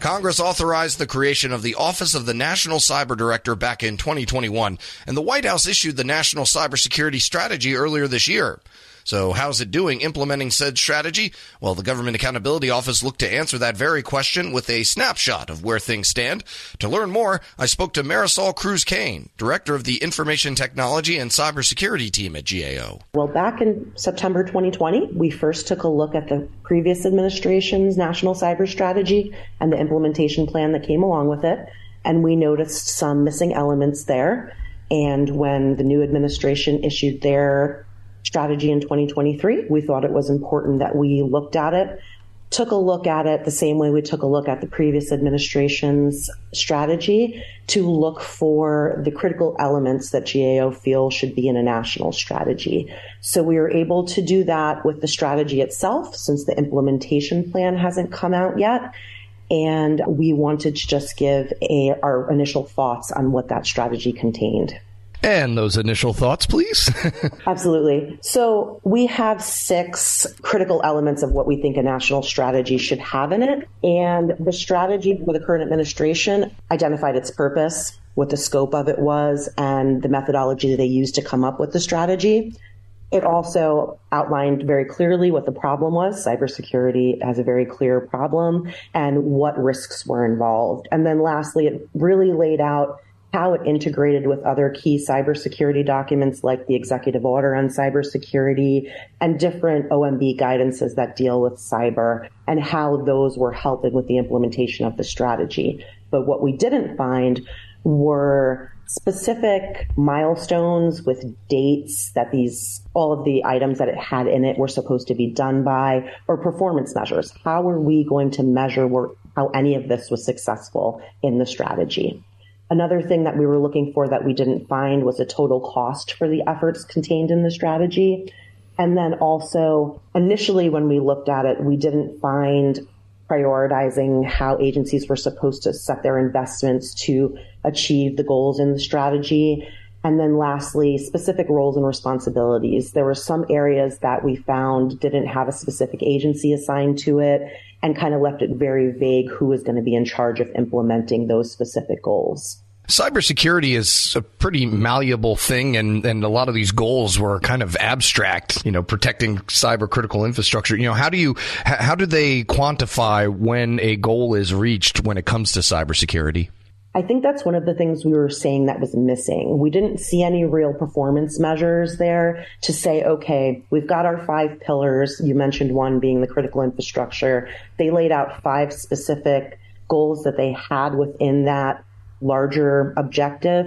Congress authorized the creation of the Office of the National Cyber Director back in 2021, and the White House issued the National Cybersecurity Strategy earlier this year. So, how's it doing implementing said strategy? Well, the Government Accountability Office looked to answer that very question with a snapshot of where things stand. To learn more, I spoke to Marisol Cruz Cain, Director of the Information Technology and Cybersecurity Team at GAO. Well, back in September 2020, we first took a look at the previous administration's national cyber strategy and the implementation plan that came along with it, and we noticed some missing elements there. And when the new administration issued their strategy in 2023. We thought it was important that we looked at it, took a look at it the same way we took a look at the previous administration's strategy to look for the critical elements that GAO feels should be in a national strategy. So we were able to do that with the strategy itself since the implementation plan hasn't come out yet. And we wanted to just give a, our initial thoughts on what that strategy contained. And those initial thoughts, please. Absolutely. So we have six critical elements of what we think a national strategy should have in it. And the strategy for the current administration identified its purpose, what the scope of it was, and the methodology that they used to come up with the strategy. It also outlined very clearly what the problem was. Cybersecurity has a very clear problem and what risks were involved. And then lastly, it really laid out how it integrated with other key cybersecurity documents like the executive order on cybersecurity and different OMB guidances that deal with cyber and how those were helping with the implementation of the strategy. But what we didn't find were specific milestones with dates that these all of the items that it had in it were supposed to be done by or performance measures how are we going to measure how any of this was successful in the strategy Another thing that we were looking for that we didn't find was a total cost for the efforts contained in the strategy. And then also, initially, when we looked at it, we didn't find prioritizing how agencies were supposed to set their investments to achieve the goals in the strategy. And then lastly, specific roles and responsibilities. There were some areas that we found didn't have a specific agency assigned to it and kind of left it very vague who was going to be in charge of implementing those specific goals. Cybersecurity is a pretty malleable thing, and, and a lot of these goals were kind of abstract. You know, protecting cyber critical infrastructure. You know, how do you how do they quantify when a goal is reached when it comes to cybersecurity? I think that's one of the things we were saying that was missing. We didn't see any real performance measures there to say, okay, we've got our five pillars. You mentioned one being the critical infrastructure. They laid out five specific goals that they had within that larger objective.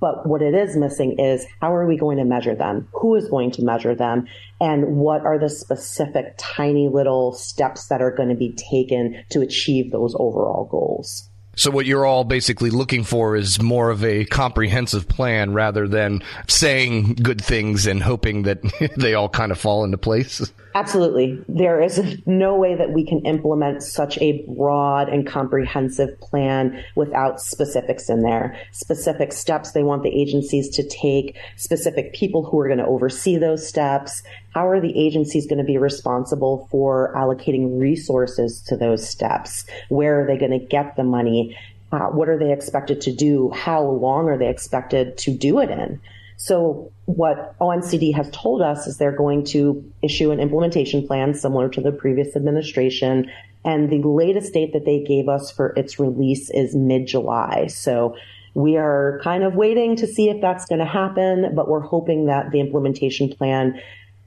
But what it is missing is how are we going to measure them? Who is going to measure them? And what are the specific tiny little steps that are going to be taken to achieve those overall goals? So what you're all basically looking for is more of a comprehensive plan rather than saying good things and hoping that they all kind of fall into place. Absolutely. There is no way that we can implement such a broad and comprehensive plan without specifics in there. Specific steps they want the agencies to take, specific people who are going to oversee those steps. How are the agencies going to be responsible for allocating resources to those steps? Where are they going to get the money? Uh, what are they expected to do? How long are they expected to do it in? So what ONCD has told us is they're going to issue an implementation plan similar to the previous administration. And the latest date that they gave us for its release is mid July. So we are kind of waiting to see if that's going to happen, but we're hoping that the implementation plan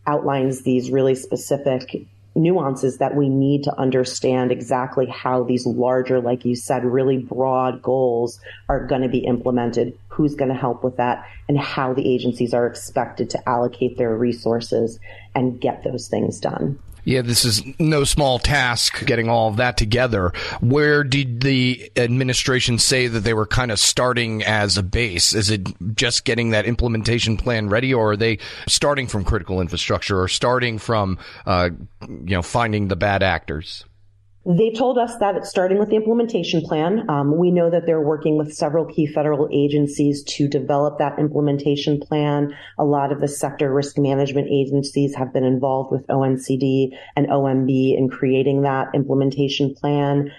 outlines these really specific nuances that we need to understand exactly how these larger, like you said, really broad goals are going to be implemented, who's going to help with that, and how the agencies are expected to allocate their resources and get those things done. Yeah, this is no small task getting all of that together. Where did the administration say that they were kind of starting as a base? Is it just getting that implementation plan ready, or are they starting from critical infrastructure or starting from, uh, you know, finding the bad actors? They told us that starting with the implementation plan. Um, we know that they're working with several key federal agencies to develop that implementation plan. A lot of the sector risk management agencies have been involved with ONCD and OMB in creating that implementation plan.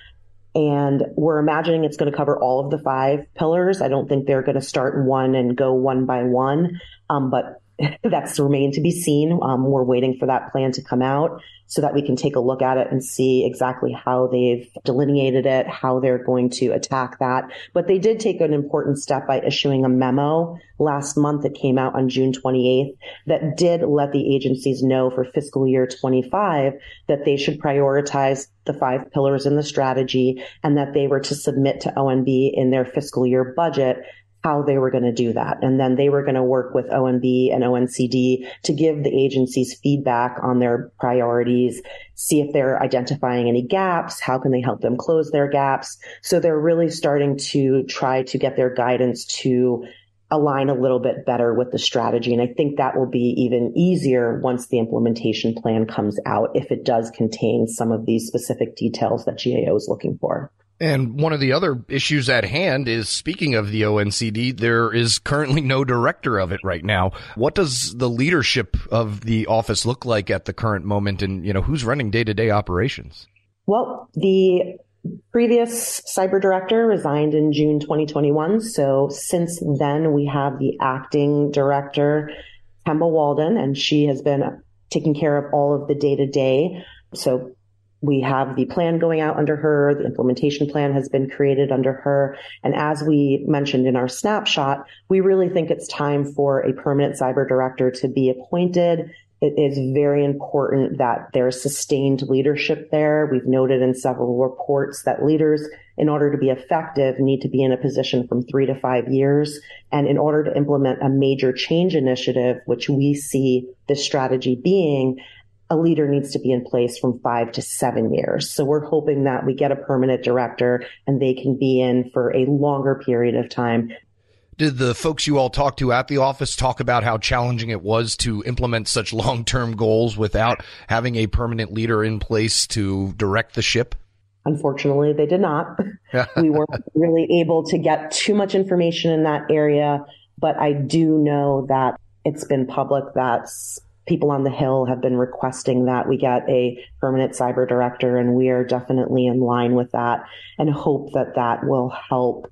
And we're imagining it's going to cover all of the five pillars. I don't think they're going to start one and go one by one. Um, but that's remained to be seen. Um, we're waiting for that plan to come out so that we can take a look at it and see exactly how they've delineated it, how they're going to attack that. But they did take an important step by issuing a memo last month that came out on June 28th that did let the agencies know for fiscal year 25 that they should prioritize the five pillars in the strategy and that they were to submit to OMB in their fiscal year budget how they were going to do that. And then they were going to work with OMB and ONCD to give the agencies feedback on their priorities, see if they're identifying any gaps, how can they help them close their gaps. So they're really starting to try to get their guidance to align a little bit better with the strategy. And I think that will be even easier once the implementation plan comes out if it does contain some of these specific details that GAO is looking for. And one of the other issues at hand is speaking of the ONCD, there is currently no director of it right now. What does the leadership of the office look like at the current moment and, you know, who's running day-to-day operations? Well, the previous cyber director resigned in June 2021. So since then, we have the acting director, Kemba Walden, and she has been taking care of all of the day to day. So we have the plan going out under her. The implementation plan has been created under her. And as we mentioned in our snapshot, we really think it's time for a permanent cyber director to be appointed. It is very important that there's sustained leadership there. We've noted in several reports that leaders, in order to be effective, need to be in a position from three to five years. And in order to implement a major change initiative, which we see this strategy being, a leader needs to be in place from five to seven years. So we're hoping that we get a permanent director and they can be in for a longer period of time. Did the folks you all talked to at the office talk about how challenging it was to implement such long term goals without having a permanent leader in place to direct the ship? Unfortunately, they did not. we weren't really able to get too much information in that area, but I do know that it's been public that people on the Hill have been requesting that we get a permanent cyber director, and we are definitely in line with that and hope that that will help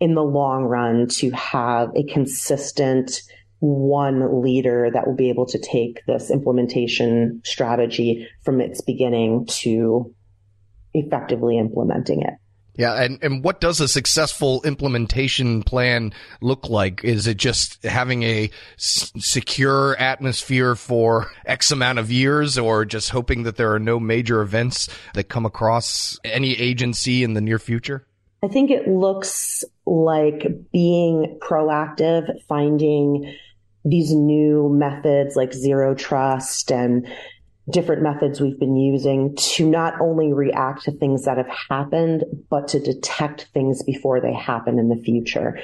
in the long run to have a consistent one leader that will be able to take this implementation strategy from its beginning to effectively implementing it. Yeah, and, and what does a successful implementation plan look like? Is it just having a s- secure atmosphere for X amount of years, or just hoping that there are no major events that come across any agency in the near future? I think it looks like being proactive, finding these new methods like zero trust and different methods we've been using to not only react to things that have happened, but to detect things before they happen in the future.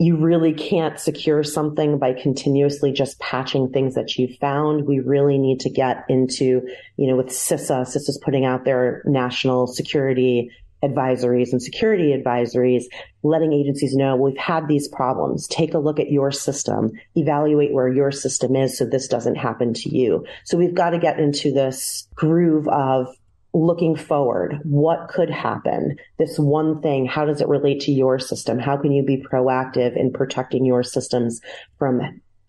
You really can't secure something by continuously just patching things that you've found. We really need to get into, you know, with CISA, CISA's putting out their national security advisories and security advisories, letting agencies know we've had these problems. Take a look at your system, evaluate where your system is so this doesn't happen to you. So we've got to get into this groove of looking forward. What could happen? This one thing, how does it relate to your system? How can you be proactive in protecting your systems from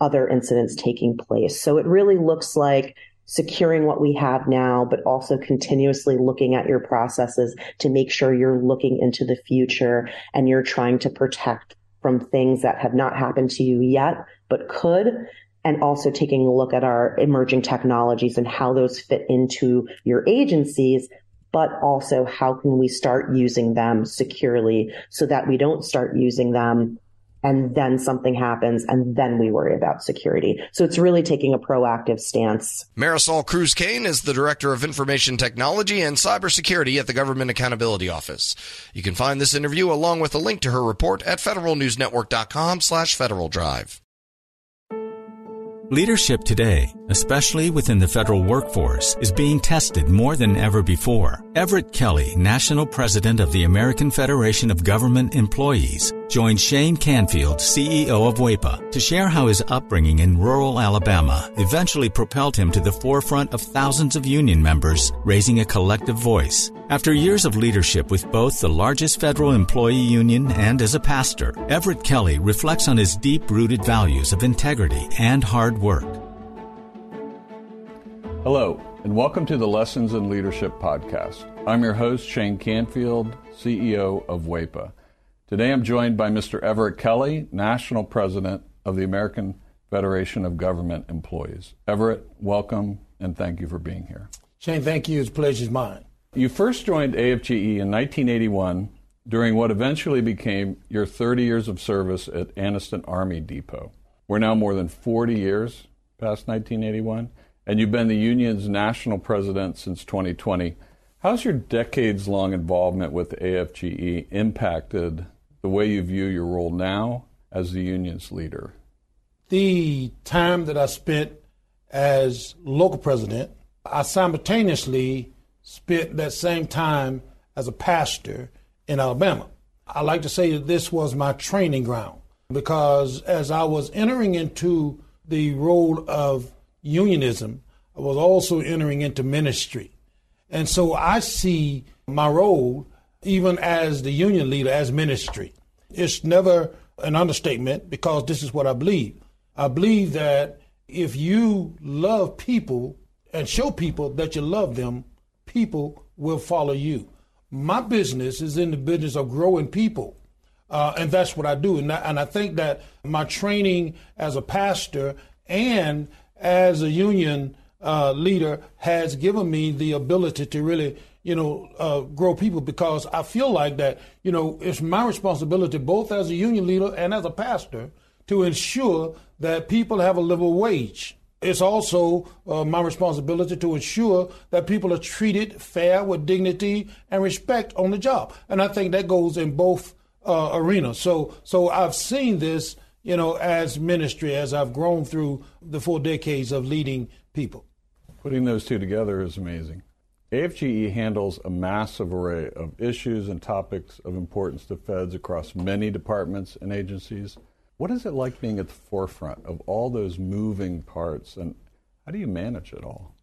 other incidents taking place? So it really looks like securing what we have now, but also continuously looking at your processes to make sure you're looking into the future and you're trying to protect from things that have not happened to you yet, but could. And also taking a look at our emerging technologies and how those fit into your agencies, but also how can we start using them securely so that we don't start using them and then something happens and then we worry about security. So it's really taking a proactive stance. Marisol Cruz Cain is the Director of Information Technology and Cybersecurity at the Government Accountability Office. You can find this interview along with a link to her report at federalnewsnetwork.com slash Federal Drive. Leadership today, especially within the federal workforce, is being tested more than ever before. Everett Kelly, National President of the American Federation of Government Employees, joined Shane Canfield, CEO of WEPA, to share how his upbringing in rural Alabama eventually propelled him to the forefront of thousands of union members, raising a collective voice. After years of leadership with both the largest federal employee union and as a pastor, Everett Kelly reflects on his deep rooted values of integrity and hard work. Hello, and welcome to the Lessons in Leadership podcast. I'm your host, Shane Canfield, CEO of WEPA. Today I'm joined by Mr. Everett Kelly, National President of the American Federation of Government Employees. Everett, welcome and thank you for being here. Shane, thank you. It's a pleasure's mine. You first joined AFGE in 1981 during what eventually became your 30 years of service at Anniston Army Depot. We're now more than 40 years past 1981, and you've been the union's national president since 2020. How's your decades long involvement with AFGE impacted the way you view your role now as the union's leader? The time that I spent as local president, I simultaneously spent that same time as a pastor in Alabama. I like to say that this was my training ground because as I was entering into the role of unionism, I was also entering into ministry. And so I see my role even as the union leader, as ministry. It's never an understatement because this is what I believe. I believe that if you love people and show people that you love them, people will follow you. My business is in the business of growing people. Uh, and that's what I do. And I, and I think that my training as a pastor and as a union uh, leader has given me the ability to really you know, uh, grow people because I feel like that, you know, it's my responsibility both as a union leader and as a pastor to ensure that people have a livable wage. It's also uh, my responsibility to ensure that people are treated fair with dignity and respect on the job. And I think that goes in both uh, arenas. So, so I've seen this, you know, as ministry as I've grown through the four decades of leading people. Putting those two together is amazing. AFGE handles a massive array of issues and topics of importance to feds across many departments and agencies. What is it like being at the forefront of all those moving parts, and how do you manage it all?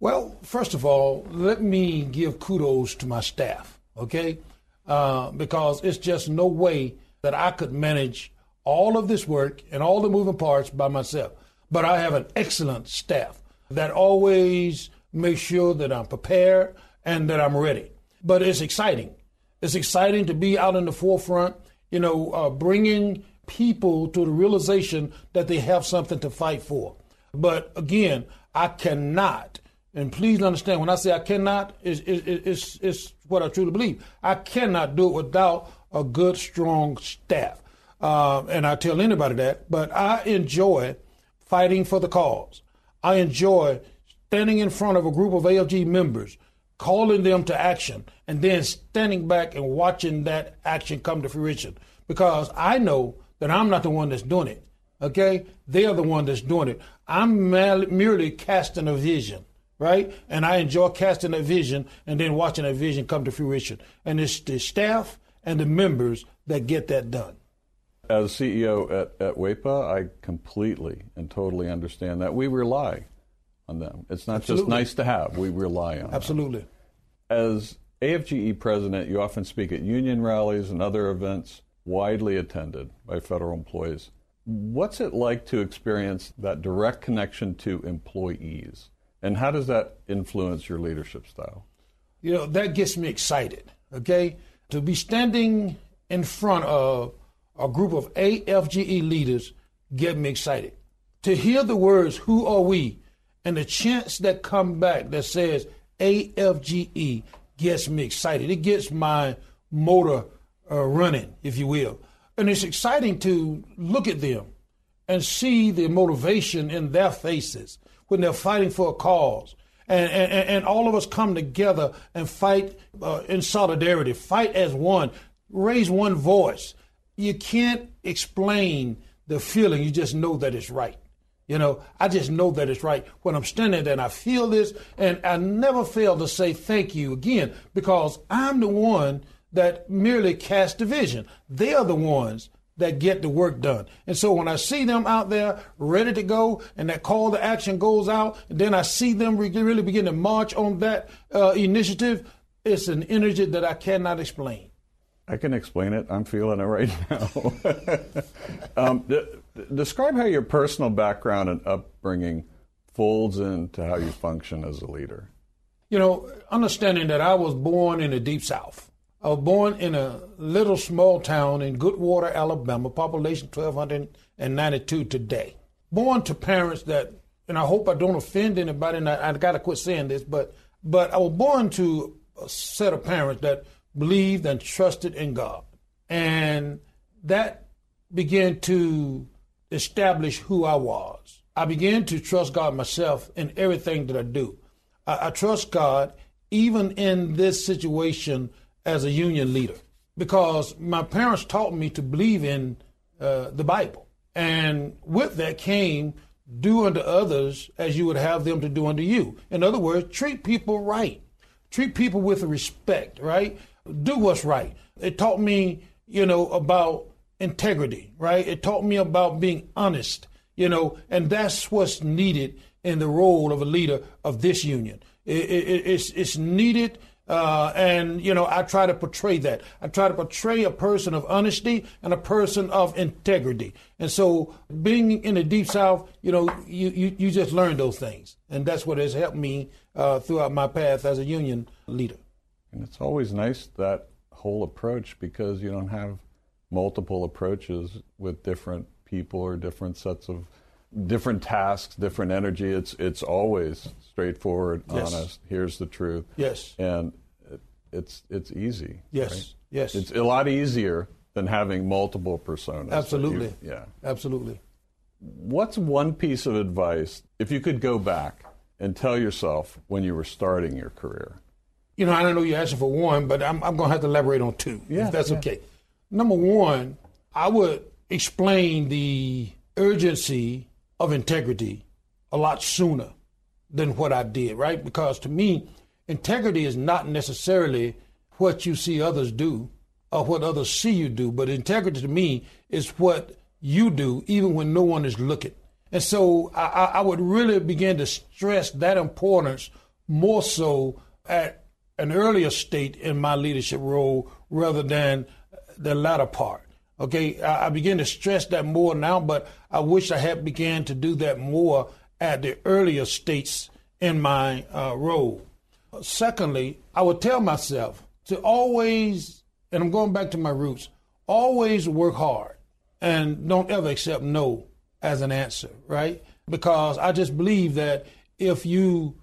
Well, first of all, let me give kudos to my staff, okay? Uh, because it's just no way that I could manage all of this work and all the moving parts by myself. But I have an excellent staff that always makes sure that I'm prepared and that I'm ready. But it's exciting. It's exciting to be out in the forefront, you know, uh, bringing people to the realization that they have something to fight for. But again, I cannot, and please understand when I say I cannot, it's, it's, it's what I truly believe. I cannot do it without a good, strong staff. Uh, and I tell anybody that, but I enjoy fighting for the cause. I enjoy standing in front of a group of AFG members, calling them to action, and then standing back and watching that action come to fruition. Because I know that I'm not the one that's doing it. Okay? They're the one that's doing it. I'm merely casting a vision, right? And I enjoy casting a vision and then watching that vision come to fruition. And it's the staff and the members that get that done. As CEO at, at WEPA, I completely and totally understand that. We rely on them. It's not Absolutely. just nice to have, we rely on Absolutely. Them. As AFGE president, you often speak at union rallies and other events widely attended by federal employees. What's it like to experience that direct connection to employees? And how does that influence your leadership style? You know, that gets me excited, okay? To be standing in front of a group of AFGE leaders get me excited. To hear the words, who are we? And the chants that come back that says AFGE gets me excited. It gets my motor uh, running, if you will. And it's exciting to look at them and see the motivation in their faces when they're fighting for a cause. And, and, and all of us come together and fight uh, in solidarity, fight as one, raise one voice. You can't explain the feeling, you just know that it's right. You know, I just know that it's right when I'm standing there and I feel this, and I never fail to say thank you again because I'm the one that merely cast division. They are the ones that get the work done. And so when I see them out there ready to go and that call to action goes out, and then I see them really begin to march on that uh, initiative, it's an energy that I cannot explain. I can explain it. I'm feeling it right now. um, d- describe how your personal background and upbringing folds into how you function as a leader. You know, understanding that I was born in the deep south. I was born in a little small town in Goodwater, Alabama, population 1,292 today. Born to parents that, and I hope I don't offend anybody, and I, I got to quit saying this, but but I was born to a set of parents that believed and trusted in God, and that began to establish who I was. I began to trust God myself in everything that I do. I, I trust God even in this situation as a union leader because my parents taught me to believe in uh, the Bible. And with that came do unto others as you would have them to do unto you. In other words, treat people right. Treat people with respect, right? Do what's right. It taught me, you know, about integrity, right? It taught me about being honest, you know, and that's what's needed in the role of a leader of this union. It, it, it's, it's needed uh, and, you know, I try to portray that. I try to portray a person of honesty and a person of integrity. And so being in the Deep South, you know, you, you, you just learn those things. And that's what has helped me uh, throughout my path as a union leader. And it's always nice that whole approach because you don't have multiple approaches with different people or different sets of different tasks, different energy. It's it's always straightforward, yes. honest. Here's the truth. Yes. And it, it's it's easy. Yes. Right? Yes. It's a lot easier than having multiple personas. Absolutely. You, yeah. Absolutely. What's one piece of advice if you could go back and tell yourself when you were starting your career? You know, I don't know you're asking for one, but I'm, I'm going to have to elaborate on two, yeah, if that's yeah. okay. Number one, I would explain the urgency of integrity a lot sooner than what I did, right? Because to me, integrity is not necessarily what you see others do or what others see you do, but integrity to me is what you do even when no one is looking. And so I, I would really begin to stress that importance more so at an earlier state in my leadership role rather than the latter part. Okay, I, I begin to stress that more now, but I wish I had began to do that more at the earlier states in my uh, role. Secondly, I would tell myself to always, and I'm going back to my roots, always work hard and don't ever accept no as an answer, right? Because I just believe that if you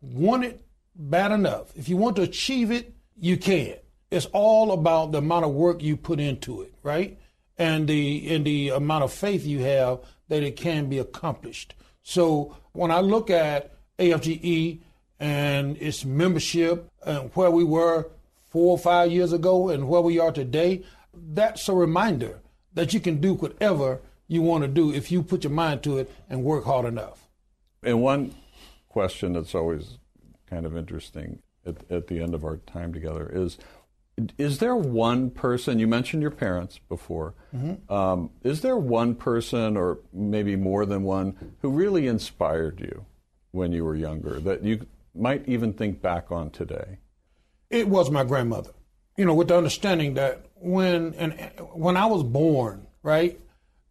want it bad enough, if you want to achieve it, you can. It's all about the amount of work you put into it, right? And the and the amount of faith you have that it can be accomplished. So when I look at AFGE and its membership and where we were four or five years ago and where we are today, that's a reminder that you can do whatever you want to do if you put your mind to it and work hard enough. And one question that's always kind of interesting at, at the end of our time together is is there one person you mentioned your parents before mm-hmm. um, is there one person or maybe more than one who really inspired you when you were younger that you might even think back on today? It was my grandmother. You know with the understanding that when and when i was born right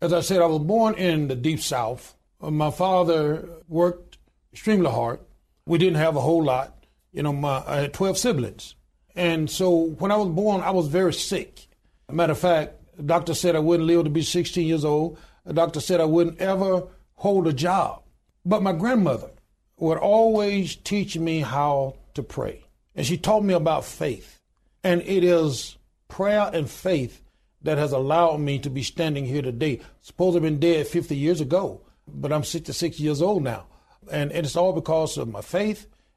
as i said i was born in the deep south. My father worked extremely hard. We didn't have a whole lot. You know, my, I had 12 siblings. And so when I was born, I was very sick. Matter of fact, doctor said I wouldn't live to be 16 years old. The doctor said I wouldn't ever hold a job. But my grandmother would always teach me how to pray. And she taught me about faith. And it is prayer and faith that has allowed me to be standing here today. Suppose I've been dead 50 years ago, but I'm 66 years old now. And, and it's all because of my faith